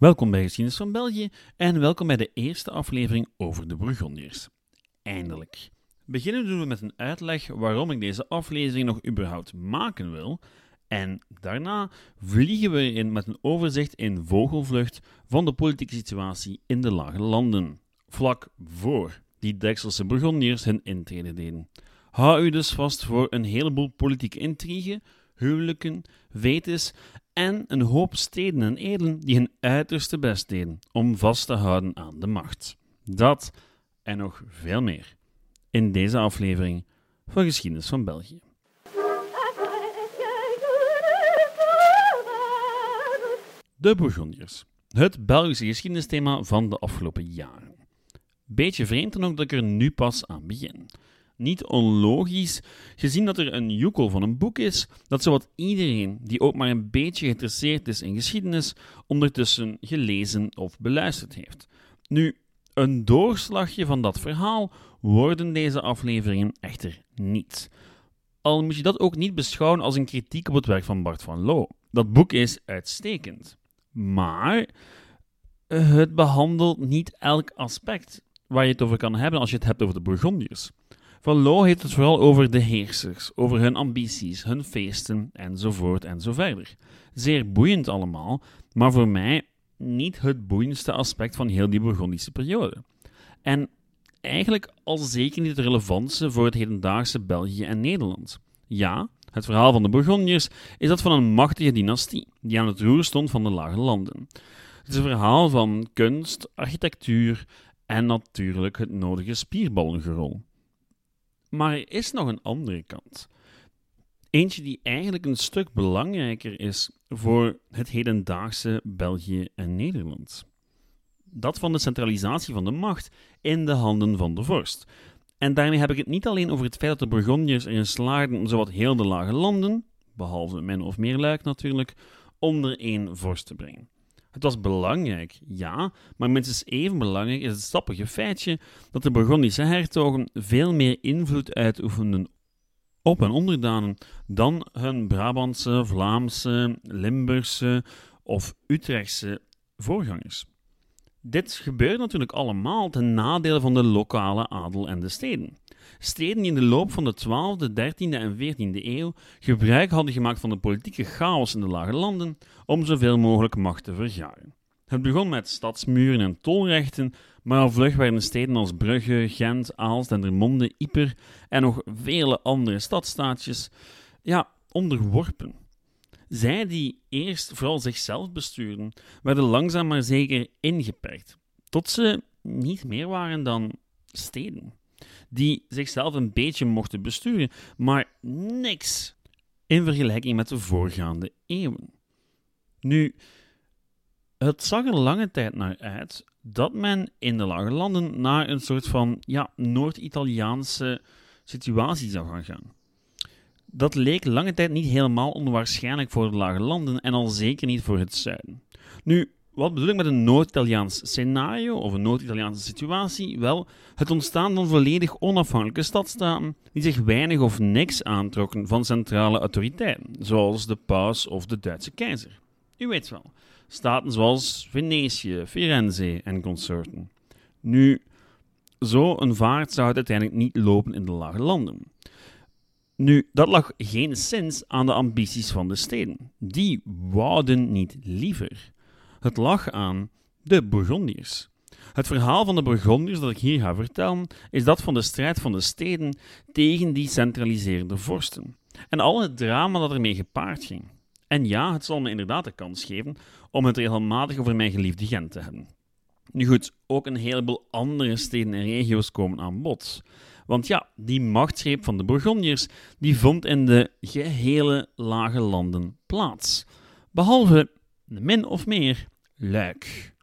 Welkom bij Geschiedenis van België en welkom bij de eerste aflevering over de Burgondiërs. Eindelijk. Beginnen doen we met een uitleg waarom ik deze aflevering nog überhaupt maken wil. En daarna vliegen we in met een overzicht in vogelvlucht van de politieke situatie in de lage landen. Vlak voor die Dekselse Burgondiërs hun intrede deden. Hou u dus vast voor een heleboel politieke intrigen, huwelijken, vetes en een hoop steden en edelen die hun uiterste best deden om vast te houden aan de macht. Dat en nog veel meer in deze aflevering van Geschiedenis van België. De Bourgondiërs. Het Belgische geschiedenisthema van de afgelopen jaren. Beetje vreemd dan ook dat ik er nu pas aan begin niet onlogisch, gezien dat er een joekel van een boek is dat zowat iedereen die ook maar een beetje geïnteresseerd is in geschiedenis ondertussen gelezen of beluisterd heeft. Nu, een doorslagje van dat verhaal worden deze afleveringen echter niet. Al moet je dat ook niet beschouwen als een kritiek op het werk van Bart van Loo. Dat boek is uitstekend. Maar het behandelt niet elk aspect waar je het over kan hebben als je het hebt over de Bourgondiërs. Van Loo heeft het vooral over de heersers, over hun ambities, hun feesten enzovoort enzoverder. Zeer boeiend allemaal, maar voor mij niet het boeiendste aspect van heel die Burgondische periode. En eigenlijk al zeker niet het relevantste voor het hedendaagse België en Nederland. Ja, het verhaal van de Burgondiërs is dat van een machtige dynastie die aan het roer stond van de lage landen. Het is een verhaal van kunst, architectuur en natuurlijk het nodige spierballengerol. Maar er is nog een andere kant. Eentje die eigenlijk een stuk belangrijker is voor het hedendaagse België en Nederland. Dat van de centralisatie van de macht in de handen van de vorst. En daarmee heb ik het niet alleen over het feit dat de Burgondiërs erin slaagden zowat heel de lage landen, behalve min of meer luik natuurlijk, onder één vorst te brengen. Het was belangrijk, ja, maar minstens even belangrijk is het stappige feitje dat de Burgondische hertogen veel meer invloed uitoefenden op hun onderdanen dan hun Brabantse, Vlaamse, Limburgse of Utrechtse voorgangers. Dit gebeurde natuurlijk allemaal ten nadele van de lokale adel en de steden. Steden die in de loop van de 12e, 13e en 14e eeuw gebruik hadden gemaakt van de politieke chaos in de lage landen om zoveel mogelijk macht te vergaren. Het begon met stadsmuren en tolrechten, maar al vlug werden steden als Brugge, Gent, Aalst, Dendermonde, Ieper en nog vele andere stadstaatjes ja, onderworpen. Zij die eerst vooral zichzelf bestuurden, werden langzaam maar zeker ingeperkt, tot ze niet meer waren dan steden, die zichzelf een beetje mochten besturen, maar niks in vergelijking met de voorgaande eeuwen. Nu, het zag er lange tijd naar uit dat men in de lage landen naar een soort van ja, Noord-Italiaanse situatie zou gaan gaan. Dat leek lange tijd niet helemaal onwaarschijnlijk voor de lage landen en al zeker niet voor het zuiden. Nu, wat bedoel ik met een Noord-Italiaans scenario of een Noord-Italiaanse situatie? Wel, het ontstaan van volledig onafhankelijke stadstaten die zich weinig of niks aantrokken van centrale autoriteiten, zoals de paus of de Duitse keizer. U weet wel, staten zoals Venetië, Firenze en consorten. Nu, zo een vaart zou het uiteindelijk niet lopen in de lage landen. Nu, dat lag geen sinds aan de ambities van de steden. Die wouden niet liever. Het lag aan de Bourgondiërs. Het verhaal van de Bourgondiërs dat ik hier ga vertellen, is dat van de strijd van de steden tegen die centraliserende vorsten. En al het drama dat ermee gepaard ging. En ja, het zal me inderdaad de kans geven om het regelmatig over mijn geliefde Gent te hebben. Nu goed, ook een heleboel andere steden en regio's komen aan bod. Want ja, die machtsgreep van de Bourgondiërs die vond in de gehele lage landen plaats. Behalve, min of meer, Luik.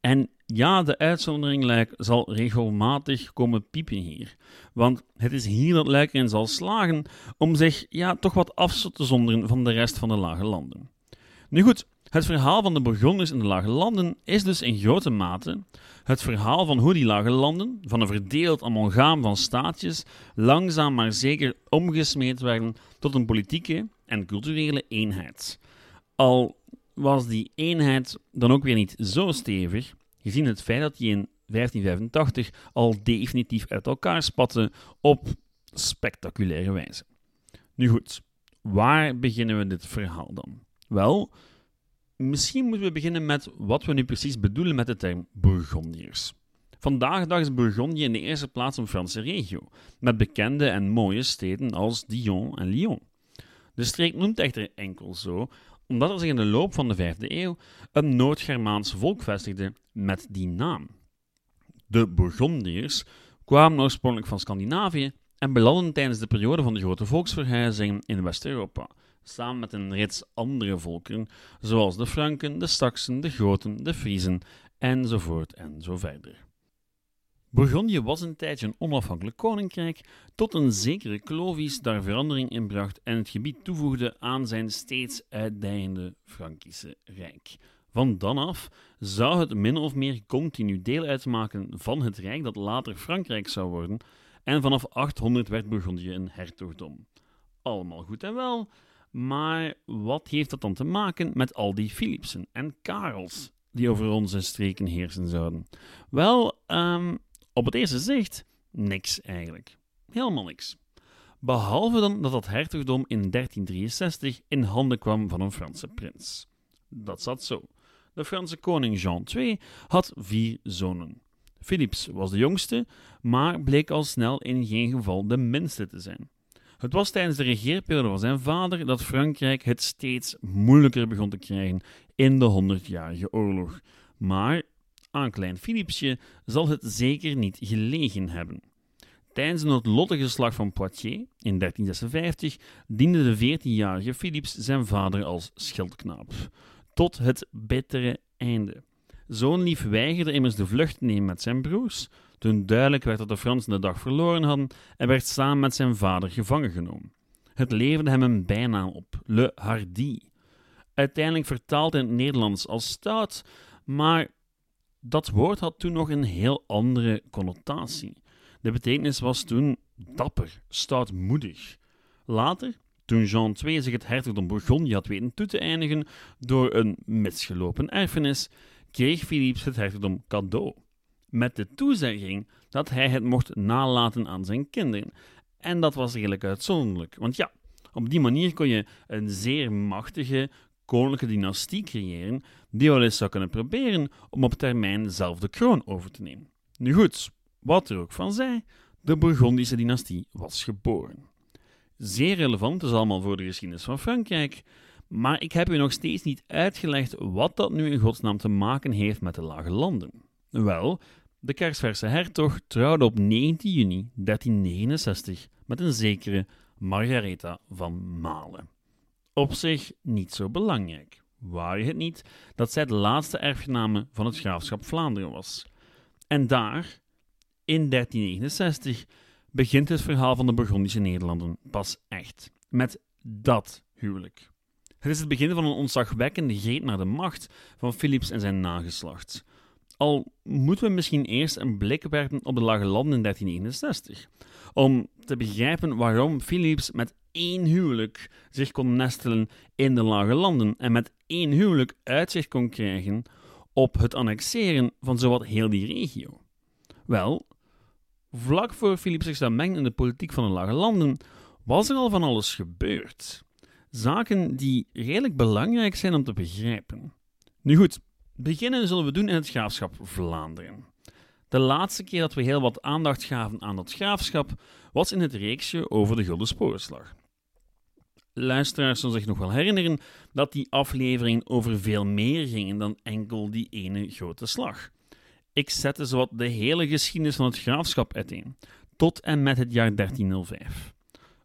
En ja, de uitzondering Luik zal regelmatig komen piepen hier. Want het is hier dat Luik erin zal slagen om zich ja, toch wat af te zonderen van de rest van de lage landen. Nu goed, het verhaal van de Bourgondiërs in de lage landen is dus in grote mate het verhaal van hoe die lage landen, van een verdeeld amalgaam van staatjes, langzaam maar zeker omgesmeed werden tot een politieke en culturele eenheid. Al was die eenheid dan ook weer niet zo stevig, gezien het feit dat die in 1585 al definitief uit elkaar spatten op spectaculaire wijze. Nu goed, waar beginnen we dit verhaal dan? Wel, misschien moeten we beginnen met wat we nu precies bedoelen met de term Bourgondiërs. Vandaag de dag is Bourgondië in de eerste plaats een Franse regio, met bekende en mooie steden als Dijon en Lyon. De streek noemt echter enkel zo omdat er zich in de loop van de 5e eeuw een Noord-Germaans volk vestigde met die naam. De Bourgondiërs kwamen oorspronkelijk van Scandinavië en belanden tijdens de periode van de grote volksverhuizingen in West-Europa, samen met een reeds andere volkeren, zoals de Franken, de Saksen, de Goten, de Friezen, enzovoort en zo verder. Bourgondië was een tijdje een onafhankelijk koninkrijk, tot een zekere Clovis daar verandering in bracht en het gebied toevoegde aan zijn steeds uitdijende Frankische rijk. Van dan af zou het min of meer continu deel uitmaken van het rijk dat later Frankrijk zou worden, en vanaf 800 werd Bourgondië een hertogdom. Allemaal goed en wel, maar wat heeft dat dan te maken met al die Philipsen en Karels die over onze streken heersen zouden? Wel, um, op het eerste zicht, niks eigenlijk. Helemaal niks. Behalve dan dat dat hertogdom in 1363 in handen kwam van een Franse prins. Dat zat zo. De Franse koning Jean II had vier zonen. Philips was de jongste, maar bleek al snel in geen geval de minste te zijn. Het was tijdens de regeerperiode van zijn vader dat Frankrijk het steeds moeilijker begon te krijgen in de Honderdjarige Oorlog. Maar aan klein Philipsje zal het zeker niet gelegen hebben. Tijdens een noodlottige slag van Poitiers in 1356 diende de 14-jarige Philips zijn vader als schildknaap. Tot het bittere einde. Zoon lief weigerde immers de vlucht te nemen met zijn broers, toen duidelijk werd dat de Fransen de dag verloren hadden en werd samen met zijn vader gevangen genomen. Het leverde hem een bijnaam op, Le Hardy. Uiteindelijk vertaald in het Nederlands als stout, maar dat woord had toen nog een heel andere connotatie. De betekenis was toen dapper, stoutmoedig. Later, toen Jean II zich het hertogdom Bourgondië had weten toe te eindigen door een misgelopen erfenis, kreeg Philips het hertogdom cadeau. Met de toezegging dat hij het mocht nalaten aan zijn kinderen. En dat was redelijk uitzonderlijk, want ja, op die manier kon je een zeer machtige, koninklijke dynastie creëren die wel eens zou kunnen proberen om op termijn zelf de kroon over te nemen. Nu goed, wat er ook van zij, de Burgondische dynastie was geboren. Zeer relevant is allemaal voor de geschiedenis van Frankrijk, maar ik heb u nog steeds niet uitgelegd wat dat nu in godsnaam te maken heeft met de Lage Landen. Wel, de kerstverse hertog trouwde op 19 juni 1369 met een zekere Margaretha van Malen op zich niet zo belangrijk. Waar je het niet dat zij de laatste erfgename van het graafschap Vlaanderen was. En daar, in 1369, begint het verhaal van de Burgondische Nederlanden pas echt. Met dat huwelijk. Het is het begin van een ontzagwekkende greet naar de macht van Philips en zijn nageslacht. Al moeten we misschien eerst een blik werpen op de Lage Landen in 1369, om te begrijpen waarom Philips met één huwelijk zich kon nestelen in de lage landen en met één huwelijk uitzicht kon krijgen op het annexeren van zowat heel die regio. Wel, vlak voor Philips zich mengen in de politiek van de lage landen, was er al van alles gebeurd. Zaken die redelijk belangrijk zijn om te begrijpen. Nu goed, beginnen zullen we doen in het graafschap Vlaanderen. De laatste keer dat we heel wat aandacht gaven aan dat graafschap was in het reeksje over de Gulden Sporenslag luisteraars zullen zich nog wel herinneren dat die aflevering over veel meer ging dan enkel die ene grote slag. Ik zette zowat de hele geschiedenis van het graafschap uiteen, tot en met het jaar 1305.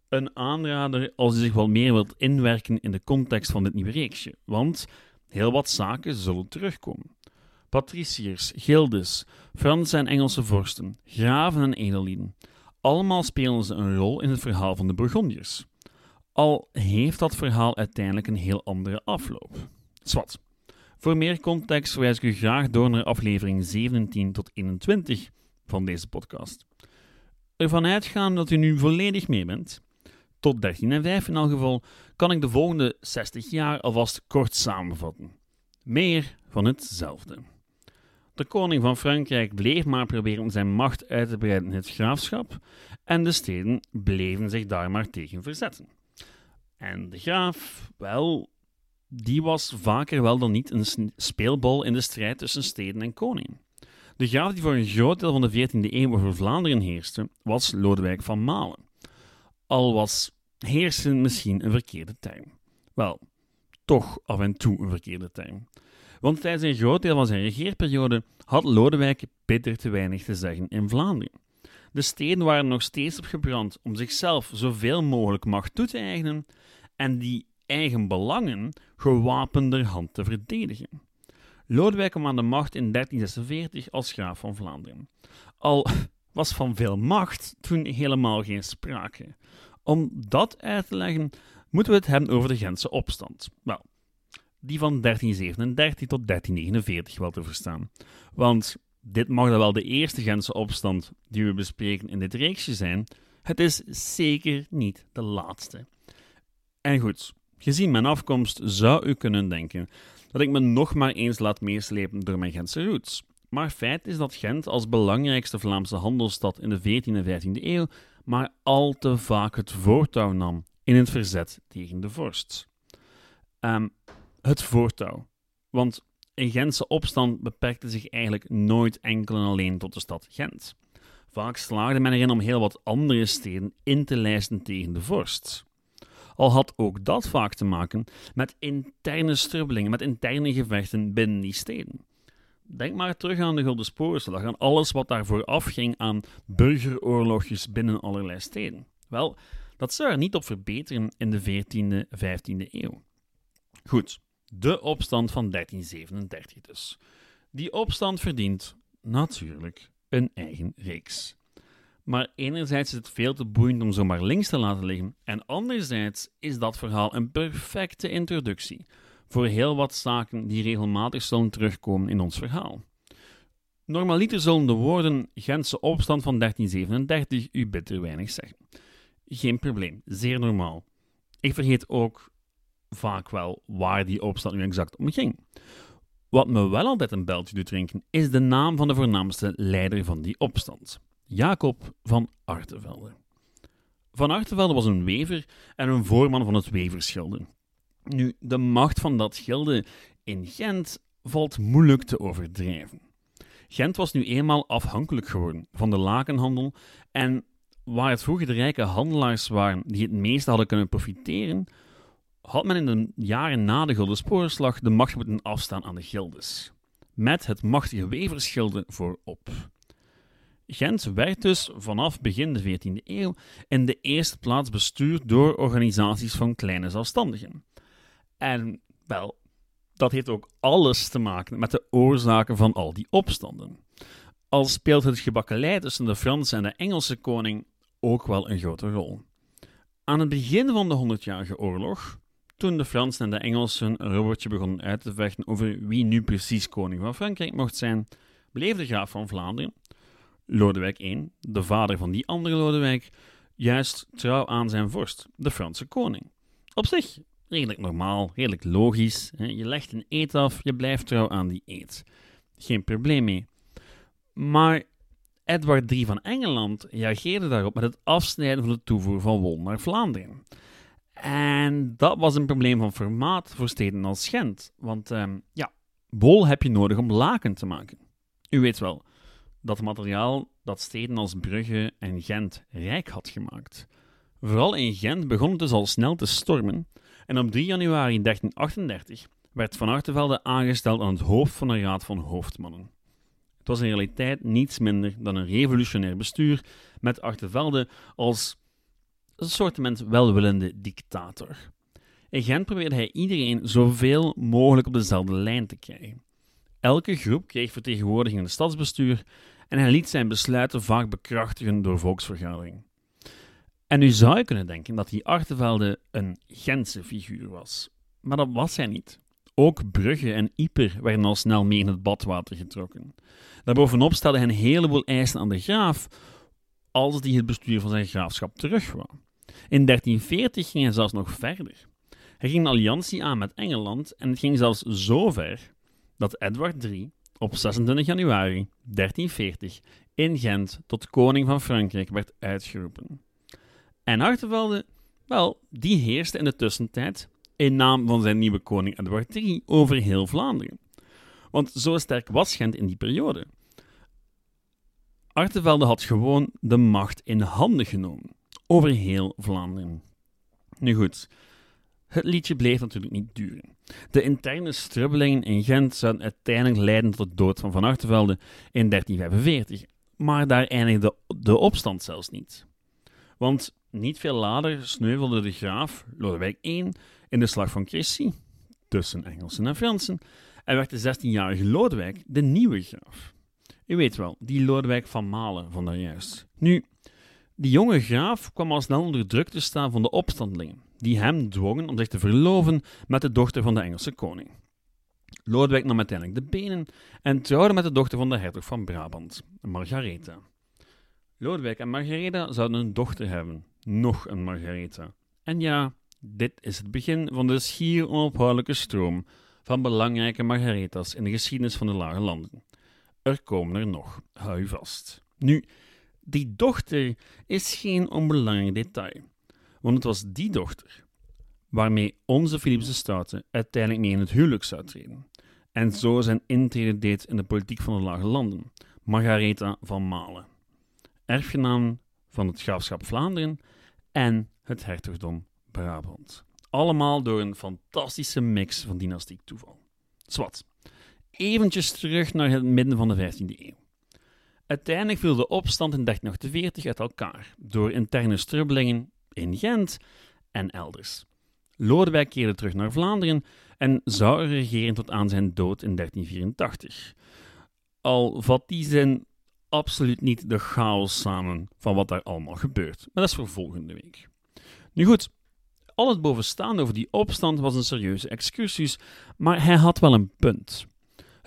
Een aanrader als u zich wel meer wilt inwerken in de context van dit nieuwe reeksje, want heel wat zaken zullen terugkomen. Patriciërs, gildes, Franse en Engelse vorsten, graven en edellieden, allemaal spelen ze een rol in het verhaal van de Burgondiërs. Al heeft dat verhaal uiteindelijk een heel andere afloop. Zwat. Voor meer context wijs ik u graag door naar aflevering 17 tot 21 van deze podcast. Ervan uitgaan dat u nu volledig mee bent, tot 1305 in elk geval, kan ik de volgende 60 jaar alvast kort samenvatten. Meer van hetzelfde. De koning van Frankrijk bleef maar proberen zijn macht uit te breiden in het graafschap en de steden bleven zich daar maar tegen verzetten. En de graaf, wel, die was vaker wel dan niet een speelbal in de strijd tussen steden en koning. De graaf die voor een groot deel van de 14e eeuw over Vlaanderen heerste, was Lodewijk van Malen. Al was heersen misschien een verkeerde term. Wel, toch af en toe een verkeerde term. Want tijdens een groot deel van zijn regeerperiode had Lodewijk bitter te weinig te zeggen in Vlaanderen. De steden waren nog steeds opgebrand om zichzelf zoveel mogelijk macht toe te eigenen en die eigen belangen gewapenderhand te verdedigen. Lodewijk kwam aan de macht in 1346 als graaf van Vlaanderen. Al was van veel macht toen helemaal geen sprake. Om dat uit te leggen, moeten we het hebben over de Gentse opstand. Wel, die van 1337 tot 1349 wel te verstaan. Want dit mag dan wel de eerste Gentse opstand die we bespreken in dit reeksje zijn. Het is zeker niet de laatste. En goed, gezien mijn afkomst zou u kunnen denken dat ik me nog maar eens laat meeslepen door mijn Gentse roots. Maar feit is dat Gent als belangrijkste Vlaamse handelsstad in de 14e en 15e eeuw maar al te vaak het voortouw nam in het verzet tegen de vorst. Um, het voortouw. Want Gentse opstand beperkte zich eigenlijk nooit enkel en alleen tot de stad Gent. Vaak slaagde men erin om heel wat andere steden in te lijsten tegen de vorst. Al had ook dat vaak te maken met interne strubbelingen, met interne gevechten binnen die steden. Denk maar terug aan de Gulden Sporenslag, aan alles wat daarvoor afging aan burgeroorlogjes binnen allerlei steden. Wel, dat zou er niet op verbeteren in de 14e, 15e eeuw. Goed, de opstand van 1337 dus. Die opstand verdient natuurlijk een eigen reeks. Maar enerzijds is het veel te boeiend om zomaar links te laten liggen, en anderzijds is dat verhaal een perfecte introductie voor heel wat zaken die regelmatig zullen terugkomen in ons verhaal. Normaliter zullen de woorden Gentse opstand van 1337 u bitter weinig zeggen. Geen probleem, zeer normaal. Ik vergeet ook vaak wel waar die opstand nu exact om ging. Wat me wel altijd een beltje doet drinken, is de naam van de voornaamste leider van die opstand: Jacob van Artevelde. Van Artevelde was een wever en een voorman van het weverschilde. Nu, de macht van dat gilde in Gent valt moeilijk te overdrijven. Gent was nu eenmaal afhankelijk geworden van de lakenhandel en waar het vroeger de rijke handelaars waren die het meeste hadden kunnen profiteren, had men in de jaren na de Gulden Sporenslag de macht moeten afstaan aan de gildes, met het machtige weversgilde voorop. Gent werd dus vanaf begin de 14e eeuw in de eerste plaats bestuurd door organisaties van kleine zelfstandigen. En wel, dat heeft ook alles te maken met de oorzaken van al die opstanden. Al speelt het gebakkelei tussen de Franse en de Engelse koning ook wel een grote rol. Aan het begin van de 100-jarige oorlog, toen de Fransen en de Engelsen een robotje begonnen uit te vechten over wie nu precies koning van Frankrijk mocht zijn, bleef de graaf van Vlaanderen, Lodewijk I, de vader van die andere Lodewijk, juist trouw aan zijn vorst, de Franse koning. Op zich redelijk normaal, redelijk logisch. Je legt een eet af, je blijft trouw aan die eet. Geen probleem mee. Maar Edward III van Engeland reageerde daarop met het afsnijden van de toevoer van wol naar Vlaanderen. En dat was een probleem van formaat voor steden als Gent. Want ehm, ja, wol heb je nodig om laken te maken. U weet wel, dat materiaal dat steden als Brugge en Gent rijk had gemaakt. Vooral in Gent begon het dus al snel te stormen en op 3 januari 1338 werd Van Artevelde aangesteld aan het hoofd van een raad van hoofdmannen. Het was in realiteit niets minder dan een revolutionair bestuur met Artevelde als een soort welwillende dictator. In Gent probeerde hij iedereen zoveel mogelijk op dezelfde lijn te krijgen. Elke groep kreeg vertegenwoordiging in het stadsbestuur en hij liet zijn besluiten vaak bekrachtigen door volksvergadering. En nu zou je kunnen denken dat die Artevelde een Gentse figuur was. Maar dat was hij niet. Ook Brugge en Yper werden al snel mee in het badwater getrokken. Daarbovenop stelde hij een heleboel eisen aan de graaf als die het bestuur van zijn graafschap terug wou. In 1340 ging hij zelfs nog verder. Hij ging een alliantie aan met Engeland en het ging zelfs zo ver dat Edward III op 26 januari 1340 in Gent tot koning van Frankrijk werd uitgeroepen. En Hartevelde, wel, die heerste in de tussentijd in naam van zijn nieuwe koning Edward III over heel Vlaanderen. Want zo sterk was Gent in die periode. Artevelde had gewoon de macht in handen genomen over heel Vlaanderen. Nu goed, het liedje bleef natuurlijk niet duren. De interne strubbelingen in Gent zouden uiteindelijk leiden tot de dood van Van Artevelde in 1345, maar daar eindigde de opstand zelfs niet. Want niet veel later sneuvelde de graaf Lodewijk I in de slag van Crécy, tussen Engelsen en Fransen, en werd de 16-jarige Lodewijk de nieuwe graaf. U weet wel, die Lodewijk van Malen van daarjuist. Nu, die jonge graaf kwam al snel onder druk te staan van de opstandelingen, die hem dwongen om zich te verloven met de dochter van de Engelse koning. Lodewijk nam uiteindelijk de benen en trouwde met de dochter van de hertog van Brabant, Margaretha. Lodewijk en Margaretha zouden een dochter hebben, nog een Margaretha. En ja, dit is het begin van de schier onophoudelijke stroom van belangrijke Margaretha's in de geschiedenis van de Lage Landen. Er komen er nog, hou vast. Nu, die dochter is geen onbelangrijk detail, want het was die dochter waarmee onze Philips de uiteindelijk mee in het huwelijk zou treden en zo zijn intrede deed in de politiek van de Lage Landen, Margaretha van Malen, erfgenaam van het graafschap Vlaanderen en het hertogdom Brabant. Allemaal door een fantastische mix van dynastiek toeval. Zwat. Eventjes terug naar het midden van de 15e eeuw. Uiteindelijk viel de opstand in 1348 uit elkaar door interne strubbelingen in Gent en elders. Lodewijk keerde terug naar Vlaanderen en zou regeren tot aan zijn dood in 1384. Al vat die zin absoluut niet de chaos samen van wat daar allemaal gebeurt. Maar dat is voor volgende week. Nu goed, al het bovenstaande over die opstand was een serieuze excursus, maar hij had wel een punt.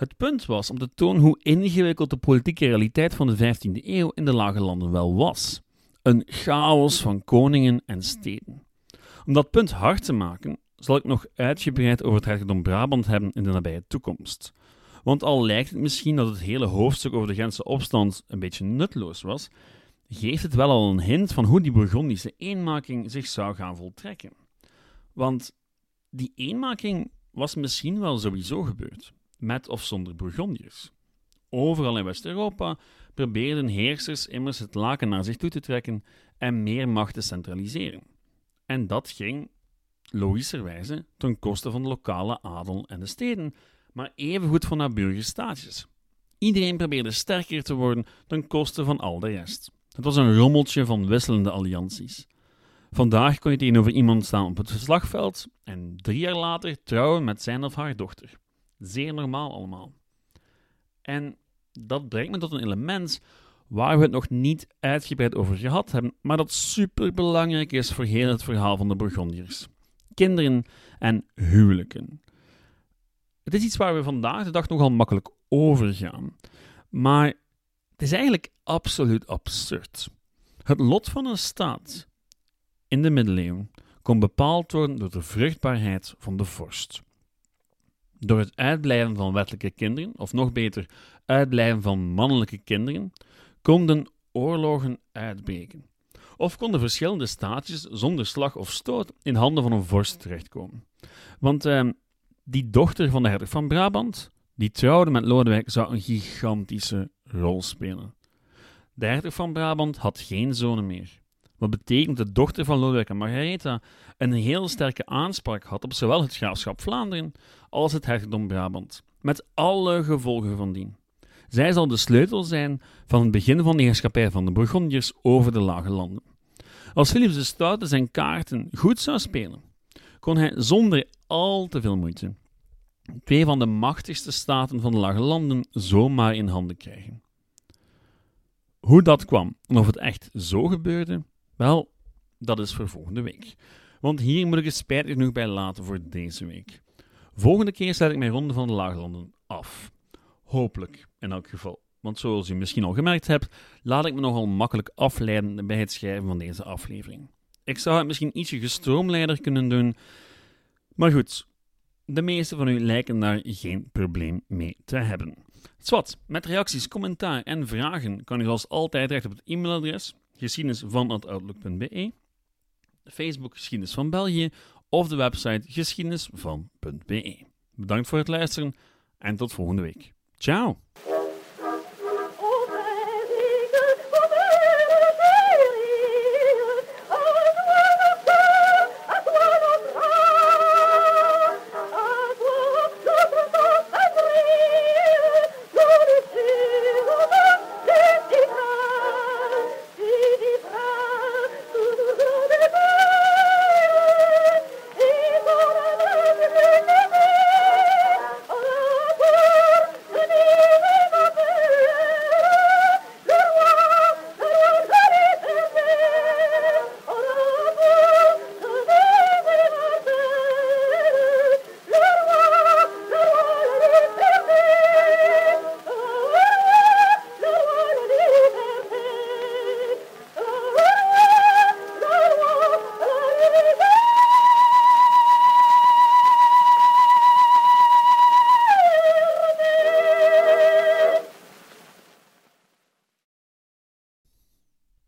Het punt was om te tonen hoe ingewikkeld de politieke realiteit van de 15e eeuw in de lage landen wel was. Een chaos van koningen en steden. Om dat punt hard te maken, zal ik nog uitgebreid over het hertogdom Brabant hebben in de nabije toekomst. Want al lijkt het misschien dat het hele hoofdstuk over de Gentse opstand een beetje nutteloos was, geeft het wel al een hint van hoe die Burgondische eenmaking zich zou gaan voltrekken. Want die eenmaking was misschien wel sowieso gebeurd, met of zonder Burgondiërs. Overal in West-Europa probeerden heersers immers het laken naar zich toe te trekken en meer macht te centraliseren. En dat ging, logischerwijze, ten koste van de lokale adel en de steden, maar evengoed van naburige staatjes. Iedereen probeerde sterker te worden ten koste van al de rest. Het was een rommeltje van wisselende allianties. Vandaag kon je tegenover iemand staan op het slagveld en drie jaar later trouwen met zijn of haar dochter. Zeer normaal allemaal. En dat brengt me tot een element waar we het nog niet uitgebreid over gehad hebben, maar dat superbelangrijk is voor heel het verhaal van de Burgondiërs. Kinderen en huwelijken. Het is iets waar we vandaag de dag nogal makkelijk over gaan. Maar het is eigenlijk absoluut absurd. Het lot van een staat in de middeleeuwen kon bepaald worden door de vruchtbaarheid van de vorst. Door het uitblijven van wettelijke kinderen, of nog beter, uitblijven van mannelijke kinderen, konden oorlogen uitbreken. Of konden verschillende staatjes zonder slag of stoot in handen van een vorst terechtkomen. Want eh, die dochter van de hertog van Brabant, die trouwde met Lodewijk, zou een gigantische rol spelen. De hertog van Brabant had geen zonen meer. Wat betekent dat de dochter van Lodewijk en Margaretha een heel sterke aanspraak had op zowel het graafschap Vlaanderen als het hertogdom Brabant, met alle gevolgen van dien. Zij zal de sleutel zijn van het begin van de heerschappij van de Burgondiërs over de lage landen. Als Philips de Stoute zijn kaarten goed zou spelen, kon hij zonder al te veel moeite twee van de machtigste staten van de lage landen zomaar in handen krijgen. Hoe dat kwam en of het echt zo gebeurde, wel, dat is voor volgende week. Want hier moet ik het spijtig genoeg bij laten voor deze week. Volgende keer zet ik mijn ronde van de laaglanden af. Hopelijk, in elk geval. Want zoals u misschien al gemerkt hebt, laat ik me nogal makkelijk afleiden bij het schrijven van deze aflevering. Ik zou het misschien ietsje gestroomlijnder kunnen doen. Maar goed, de meeste van u lijken daar geen probleem mee te hebben. Zwat, met reacties, commentaar en vragen kan u zoals altijd terecht op het e-mailadres geschiedenisvan.outlook.be, Facebook Geschiedenis van België of de website geschiedenisvan.be. Bedankt voor het luisteren en tot volgende week. Ciao!